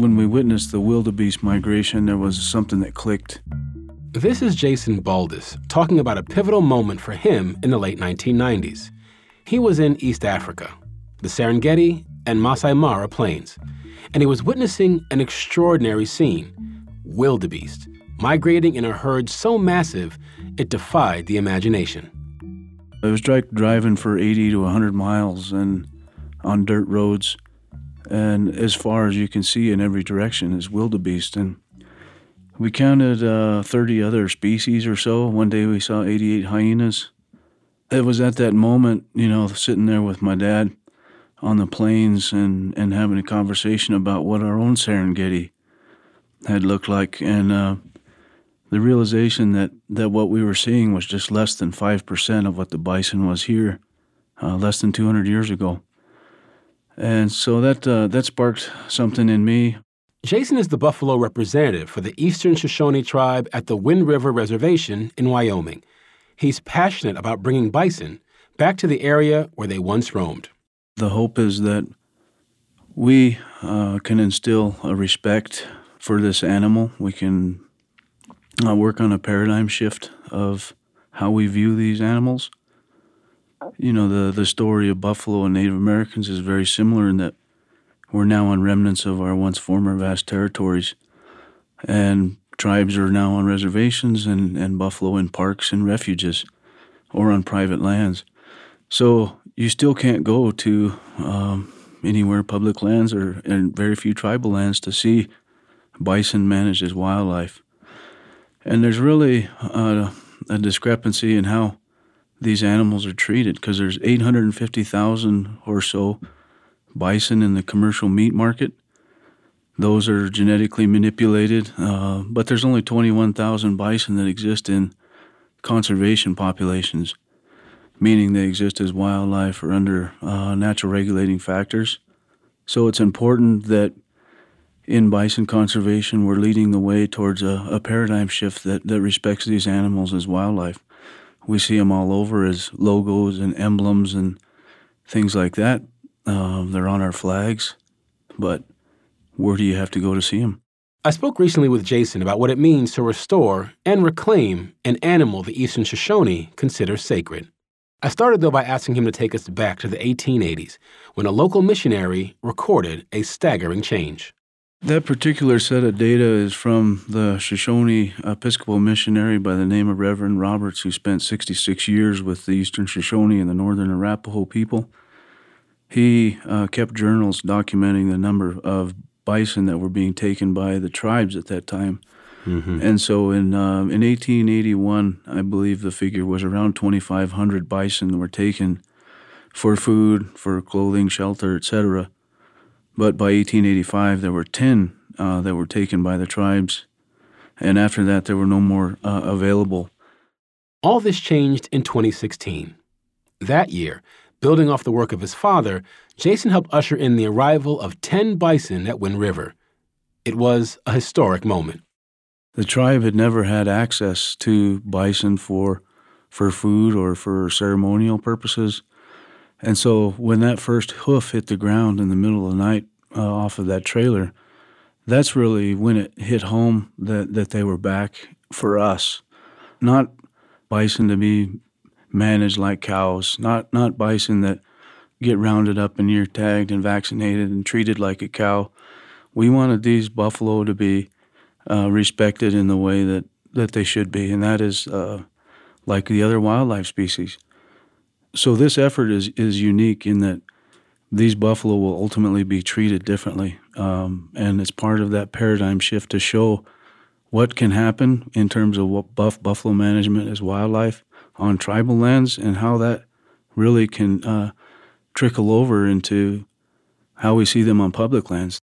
when we witnessed the wildebeest migration, there was something that clicked. This is Jason Baldes talking about a pivotal moment for him in the late 1990s. He was in East Africa, the Serengeti and Masai Mara plains, and he was witnessing an extraordinary scene wildebeest migrating in a herd so massive it defied the imagination. I was driving for 80 to 100 miles and on dirt roads, and as far as you can see in every direction is wildebeest. And we counted uh, 30 other species or so. One day we saw 88 hyenas. It was at that moment, you know, sitting there with my dad on the plains and, and having a conversation about what our own Serengeti had looked like. And uh, the realization that, that what we were seeing was just less than 5% of what the bison was here uh, less than 200 years ago. And so that, uh, that sparked something in me. Jason is the buffalo representative for the Eastern Shoshone tribe at the Wind River Reservation in Wyoming. He's passionate about bringing bison back to the area where they once roamed. The hope is that we uh, can instill a respect for this animal. We can uh, work on a paradigm shift of how we view these animals. You know, the, the story of buffalo and Native Americans is very similar in that we're now on remnants of our once former vast territories. And tribes are now on reservations and, and buffalo in parks and refuges or on private lands. So you still can't go to um, anywhere public lands or and very few tribal lands to see bison managed as wildlife. And there's really uh, a discrepancy in how these animals are treated because there's 850,000 or so bison in the commercial meat market. Those are genetically manipulated, uh, but there's only 21,000 bison that exist in conservation populations, meaning they exist as wildlife or under uh, natural regulating factors. So it's important that in bison conservation, we're leading the way towards a, a, paradigm shift that, that respects these animals as wildlife. We see them all over as logos and emblems and things like that. Uh, they're on our flags, but where do you have to go to see them? I spoke recently with Jason about what it means to restore and reclaim an animal the Eastern Shoshone consider sacred. I started, though, by asking him to take us back to the 1880s when a local missionary recorded a staggering change. That particular set of data is from the Shoshone Episcopal missionary by the name of Reverend Roberts, who spent 66 years with the Eastern Shoshone and the Northern Arapaho people. He uh, kept journals documenting the number of bison that were being taken by the tribes at that time. Mm-hmm. And so in, uh, in 1881, I believe the figure was around 2,500 bison were taken for food, for clothing, shelter, etc. But by 1885, there were 10 uh, that were taken by the tribes. And after that, there were no more uh, available. All this changed in 2016. That year, building off the work of his father, Jason helped usher in the arrival of 10 bison at Wind River. It was a historic moment. The tribe had never had access to bison for, for food or for ceremonial purposes. And so when that first hoof hit the ground in the middle of the night uh, off of that trailer, that's really when it hit home that, that they were back for us. Not bison to be managed like cows, not, not bison that get rounded up and ear tagged and vaccinated and treated like a cow. We wanted these buffalo to be uh, respected in the way that, that they should be, and that is uh, like the other wildlife species so this effort is is unique in that these buffalo will ultimately be treated differently, um, and it's part of that paradigm shift to show what can happen in terms of what buff buffalo management as wildlife on tribal lands and how that really can uh, trickle over into how we see them on public lands.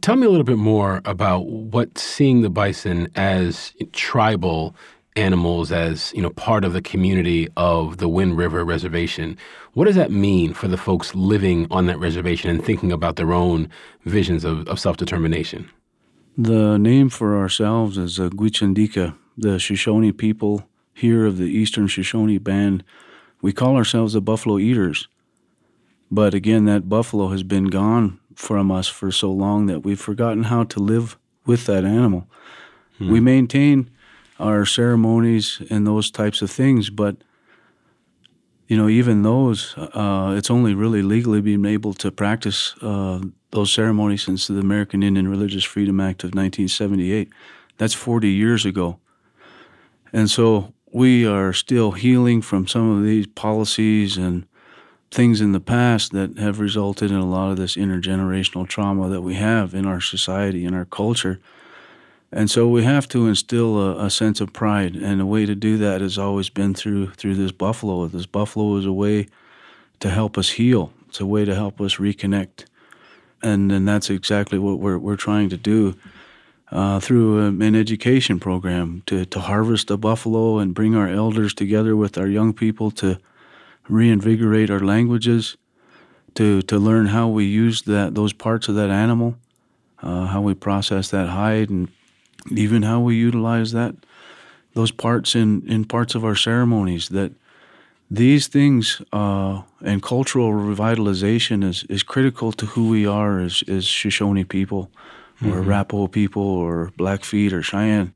Tell me a little bit more about what seeing the bison as tribal animals as you know part of the community of the Wind River Reservation. What does that mean for the folks living on that reservation and thinking about their own visions of, of self determination? The name for ourselves is uh, Gwichandika, the Shoshone people here of the Eastern Shoshone Band. We call ourselves the Buffalo Eaters. But again, that buffalo has been gone from us for so long that we've forgotten how to live with that animal. Hmm. We maintain our ceremonies and those types of things, but you know, even those, uh, it's only really legally being able to practice uh, those ceremonies since the American Indian Religious Freedom Act of 1978. That's 40 years ago. And so we are still healing from some of these policies and things in the past that have resulted in a lot of this intergenerational trauma that we have in our society, in our culture. And so we have to instill a, a, sense of pride, and a way to do that has always been through through this buffalo. This buffalo is a way to help us heal. It's a way to help us reconnect, and and that's exactly what we're we're trying to do uh, through a, an education program to to harvest the buffalo and bring our elders together with our young people to reinvigorate our languages, to to learn how we use that those parts of that animal, uh, how we process that hide and even how we utilize that those parts in, in parts of our ceremonies that these things uh, and cultural revitalization is, is critical to who we are as, as Shoshone people or mm-hmm. Arapaho people or Blackfeet or Cheyenne.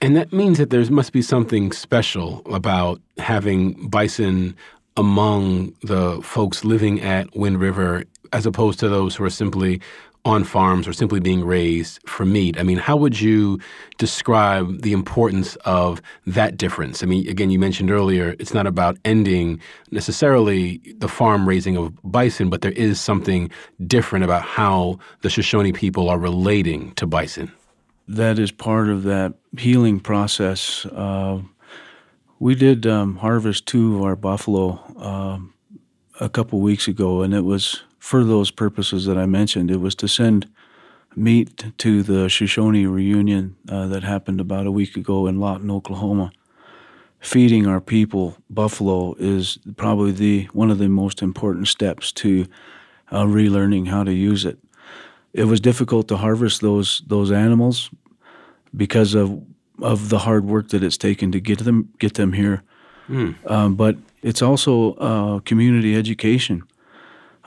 And that means that there must be something special about having bison among the folks living at Wind River as opposed to those who are simply on farms or simply being raised for meat. I mean, how would you describe the importance of that difference? I mean, again, you mentioned earlier it's not about ending necessarily the farm raising of bison, but there is something different about how the Shoshone people are relating to bison. That is part of that healing process. Uh, we did um, harvest two of our buffalo uh, a couple weeks ago, and it was for those purposes that I mentioned. It was to send meat to the Shoshone reunion uh, that happened about a week ago in Lawton, Oklahoma. Feeding our people buffalo is probably the one of the most important steps to uh, relearning how to use it. It was difficult to harvest those those animals because of of the hard work that it's taken to get them get them here. Mm. Um, but it's also uh, community education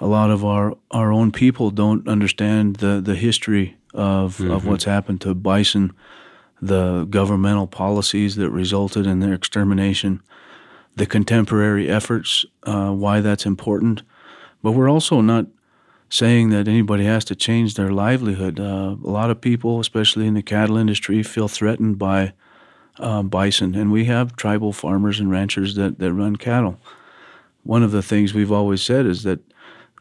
a lot of our, our own people don't understand the, the history of, mm-hmm. of what's happened to bison, the governmental policies that resulted in their extermination, the contemporary efforts, uh, why that's important. But we're also not saying that anybody has to change their livelihood. Uh, a lot of people, especially in the cattle industry, feel threatened by uh, bison, and we have tribal farmers and ranchers that, that run cattle. One of the things we've always said is that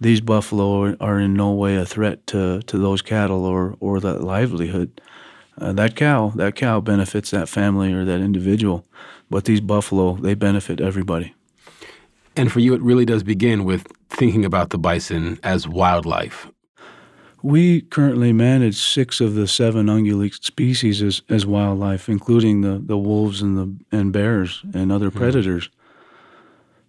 these buffalo are, in no way a threat to, to those cattle or, or that livelihood. Uh, that cow, that cow benefits that family or that individual, but these buffalo, they benefit everybody. And for you, it really does begin with thinking about the bison as wildlife. We currently manage six of the seven ungulate species as, as wildlife, including the, the wolves and the and bears and other hmm. predators. Mm.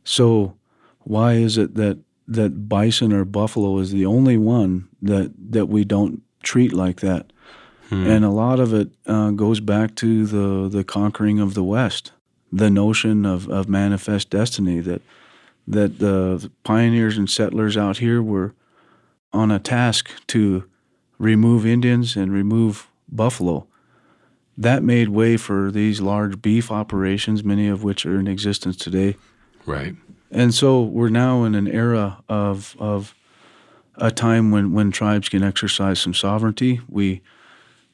So, why is it that that bison or buffalo is the only one that that we don't treat like that. Hmm. And a lot of it uh, goes back to the the conquering of the West, the notion of, of manifest destiny that that the pioneers and settlers out here were on a task to remove Indians and remove buffalo. That made way for these large beef operations, many of which are in existence today. Right. And so we're now in an era of of a time when, when tribes can exercise some sovereignty. We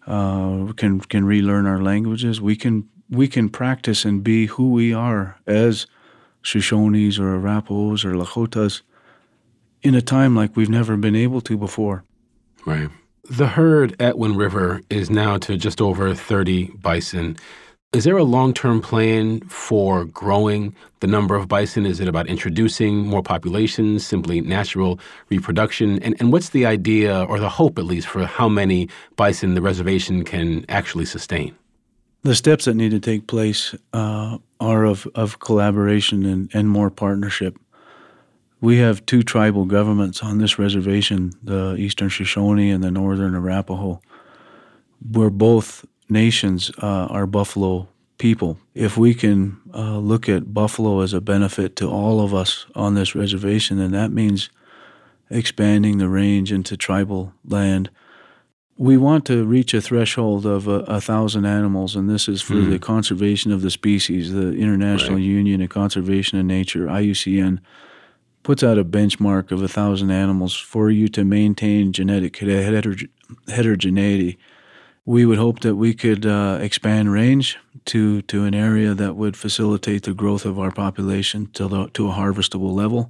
uh, can can relearn our languages. We can we can practice and be who we are as Shoshones or Arapahoes or Lakotas in a time like we've never been able to before. Right. The herd at Wind River is now to just over 30 bison. Is there a long term plan for growing the number of bison? Is it about introducing more populations, simply natural reproduction? And, and what's the idea, or the hope at least, for how many bison the reservation can actually sustain? The steps that need to take place uh, are of, of collaboration and, and more partnership. We have two tribal governments on this reservation the Eastern Shoshone and the Northern Arapaho. We're both nations uh, are buffalo people. If we can uh, look at buffalo as a benefit to all of us on this reservation, then that means expanding the range into tribal land. We want to reach a threshold of a, a thousand animals, and this is for Mm. the conservation of the species. The International Right. Union of Conservation of Nature, IUCN, puts out a benchmark of a thousand animals for you to maintain genetic heterog- heterogeneity. We would hope that we could uh, expand range to, to an area that would facilitate the growth of our population to, the, to a harvestable level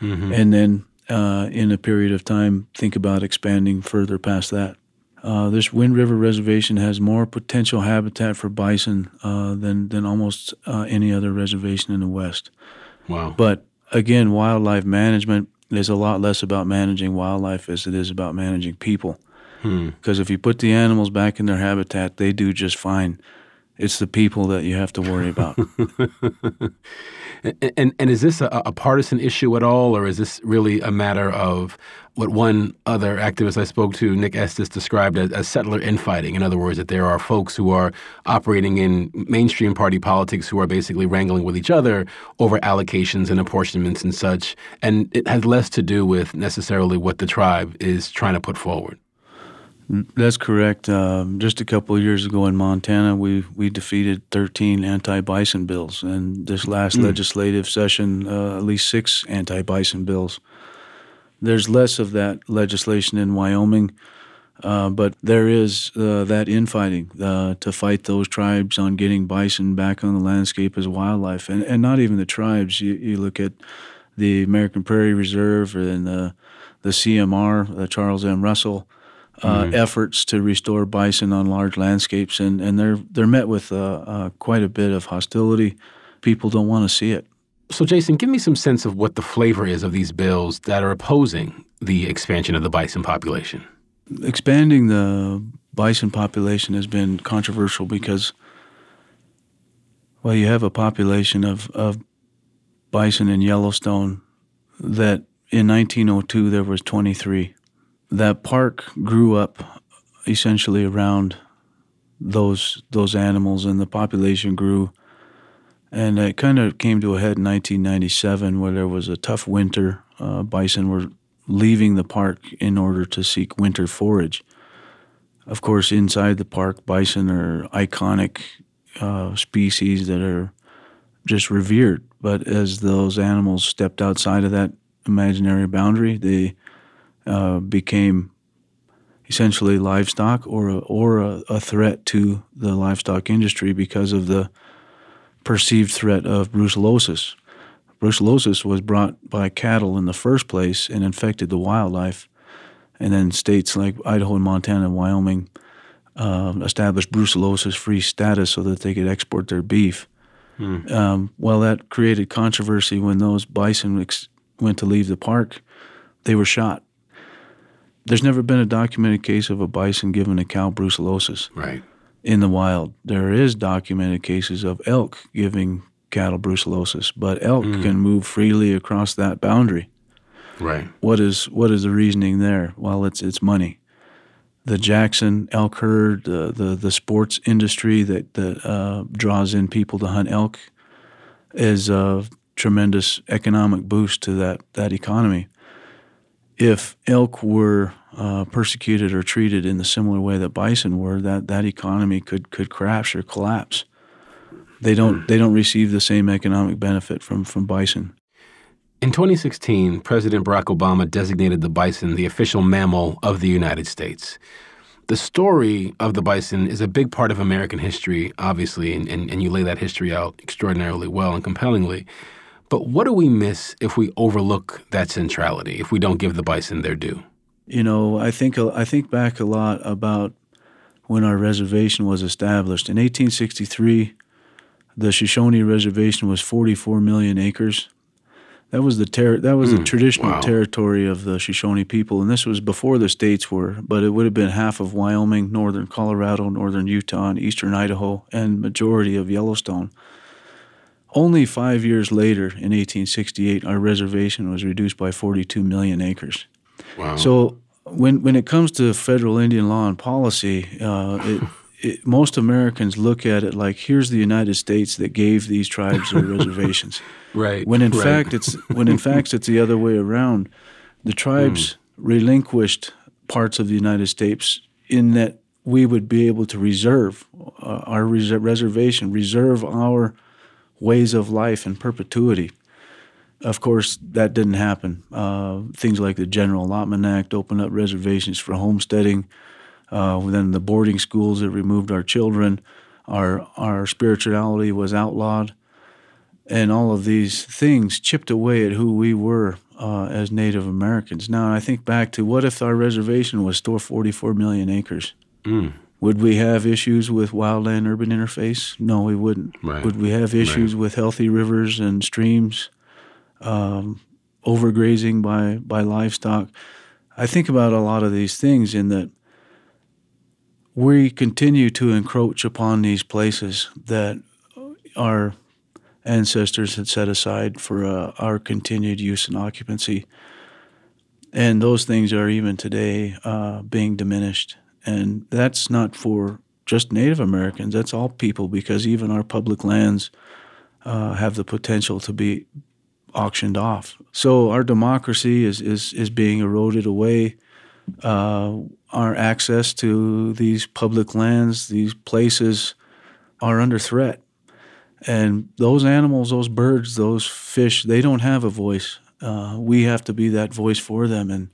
Mhm. and then uh, in a period of time think about expanding further past that. Uh, this Wind River Reservation has more potential habitat for bison uh, than than almost uh, any other reservation in the West. Wow. But again, wildlife management is a lot less about managing wildlife as it is about managing people. Hmm. Because if you put the animals back in their habitat, they do just fine. It's the people that you have to worry about. And, and, and is this a, a partisan issue at all, or is this really a matter of what one other activist I spoke to, Nick Estes, described as, as settler infighting? In other words, that there are folks who are operating in mainstream party politics who are basically wrangling with each other over allocations and apportionments and such, and it has less to do with necessarily what the tribe is trying to put forward. That's correct. Um, just a couple of years ago in Montana, we we defeated 13 anti-bison bills, and this last legislative session, uh, at least six anti-bison bills. There's less of that legislation in Wyoming, uh, but there is uh, that infighting uh, to fight those tribes on getting bison back on the landscape as wildlife, and and not even the tribes. You you look at the American Prairie Reserve and the the CMR, the Charles M. Russell uh, efforts to restore bison on large landscapes, and, and they're they're met with uh, uh, quite a bit of hostility. People don't want to see it. So, Jason, give me some sense of what the flavor is of these bills that are opposing the expansion of the bison population. Expanding the bison population has been controversial because, well, you have a population of, of bison in Yellowstone that in 1902 there was 23. That park grew up essentially around those those animals, and the population grew. And it kind of came to a head in 1997, where there was a tough winter. Uh, bison were leaving the park in order to seek winter forage. Of course, inside the park, bison are iconic uh, species that are just revered. But as those animals stepped outside of that imaginary boundary, they uh, became essentially livestock or a, or a, a threat to the livestock industry because of the perceived threat of brucellosis. Brucellosis was brought by cattle in the first place and infected the wildlife, and then states like Idaho and Montana and Wyoming um, established brucellosis-free status so that they could export their beef. Um, well, that created controversy when those bison ex- went to leave the park. They were shot. There's never been a documented case of a bison given a cow brucellosis Right. in the wild. There is documented cases of elk giving cattle brucellosis, but elk can move freely across that boundary. Right. What is what is the reasoning there? Well, it's it's money. The Jackson elk herd, the the, the sports industry that that uh, draws in people to hunt elk, is a tremendous economic boost to that that economy. If elk were uh, persecuted or treated in the similar way that bison were, that that economy could could crash or collapse. They don't they don't receive the same economic benefit from from bison. In 2016, President Barack Obama designated the bison the official mammal of the United States. The story of the bison is a big part of American history, obviously, and, and, and you lay that history out extraordinarily well and compellingly. But what do we miss if we overlook that centrality, if we don't give the bison their due? You know, I think I think back a lot about when our reservation was established in 1863. The Shoshone Reservation was 44 million acres. That was the ter- that was the hmm, traditional wow. territory of the Shoshone people, and this was before the states were. But it would have been half of Wyoming, northern Colorado, northern Utah, and eastern Idaho, and majority of Yellowstone. Only five years later, in 1868, our reservation was reduced by 42 million acres. Wow. So when when it comes to federal Indian law and policy, uh, it, it, most Americans look at it like here's the United States that gave these tribes their reservations. right. When in right. fact it's when in fact it's the other way around. The tribes mm. relinquished parts of the United States in that we would be able to reserve uh, our res- reservation, reserve our ways of life in perpetuity. Of course, that didn't happen. Uh, things like the General Allotment Act opened up reservations for homesteading. Uh, then the boarding schools that removed our children. Our our spirituality was outlawed, and all of these things chipped away at who we were uh, as Native Americans. Now I think back to what if our reservation was still 44 million acres? Mm. Would we have issues with wildland urban interface? No, we wouldn't. Right. Would we have issues right. with healthy rivers and streams, um, overgrazing by, by livestock? I think about a lot of these things in that we continue to encroach upon these places that our ancestors had set aside for uh, our continued use and occupancy. And those things are even today uh, being diminished. And that's not for just Native Americans, that's all people because even our public lands uh, have the potential to be auctioned off. So our democracy is, is, is being eroded away. Uh, our access to these public lands, these places, are under threat. And those animals, those birds, those fish, they don't have a voice. Uh, we have to be that voice for them. And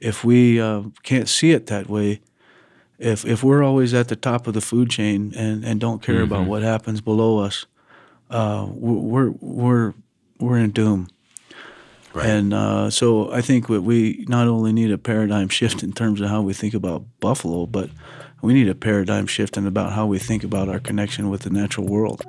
if we uh, can't see it that way, if if we're always at the top of the food chain and, and don't care mm-hmm. about what happens below us, uh, we're we're we're in doom. Right. And uh, so I think that we not only need a paradigm shift in terms of how we think about buffalo, but we need a paradigm shift in about how we think about our connection with the natural world.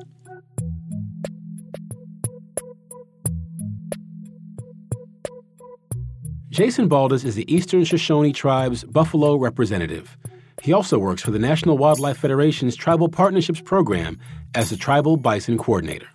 Jason Baldes is the Eastern Shoshone Tribe's Buffalo representative. He also works for the National Wildlife Federation's Tribal Partnerships Program as the Tribal Bison Coordinator.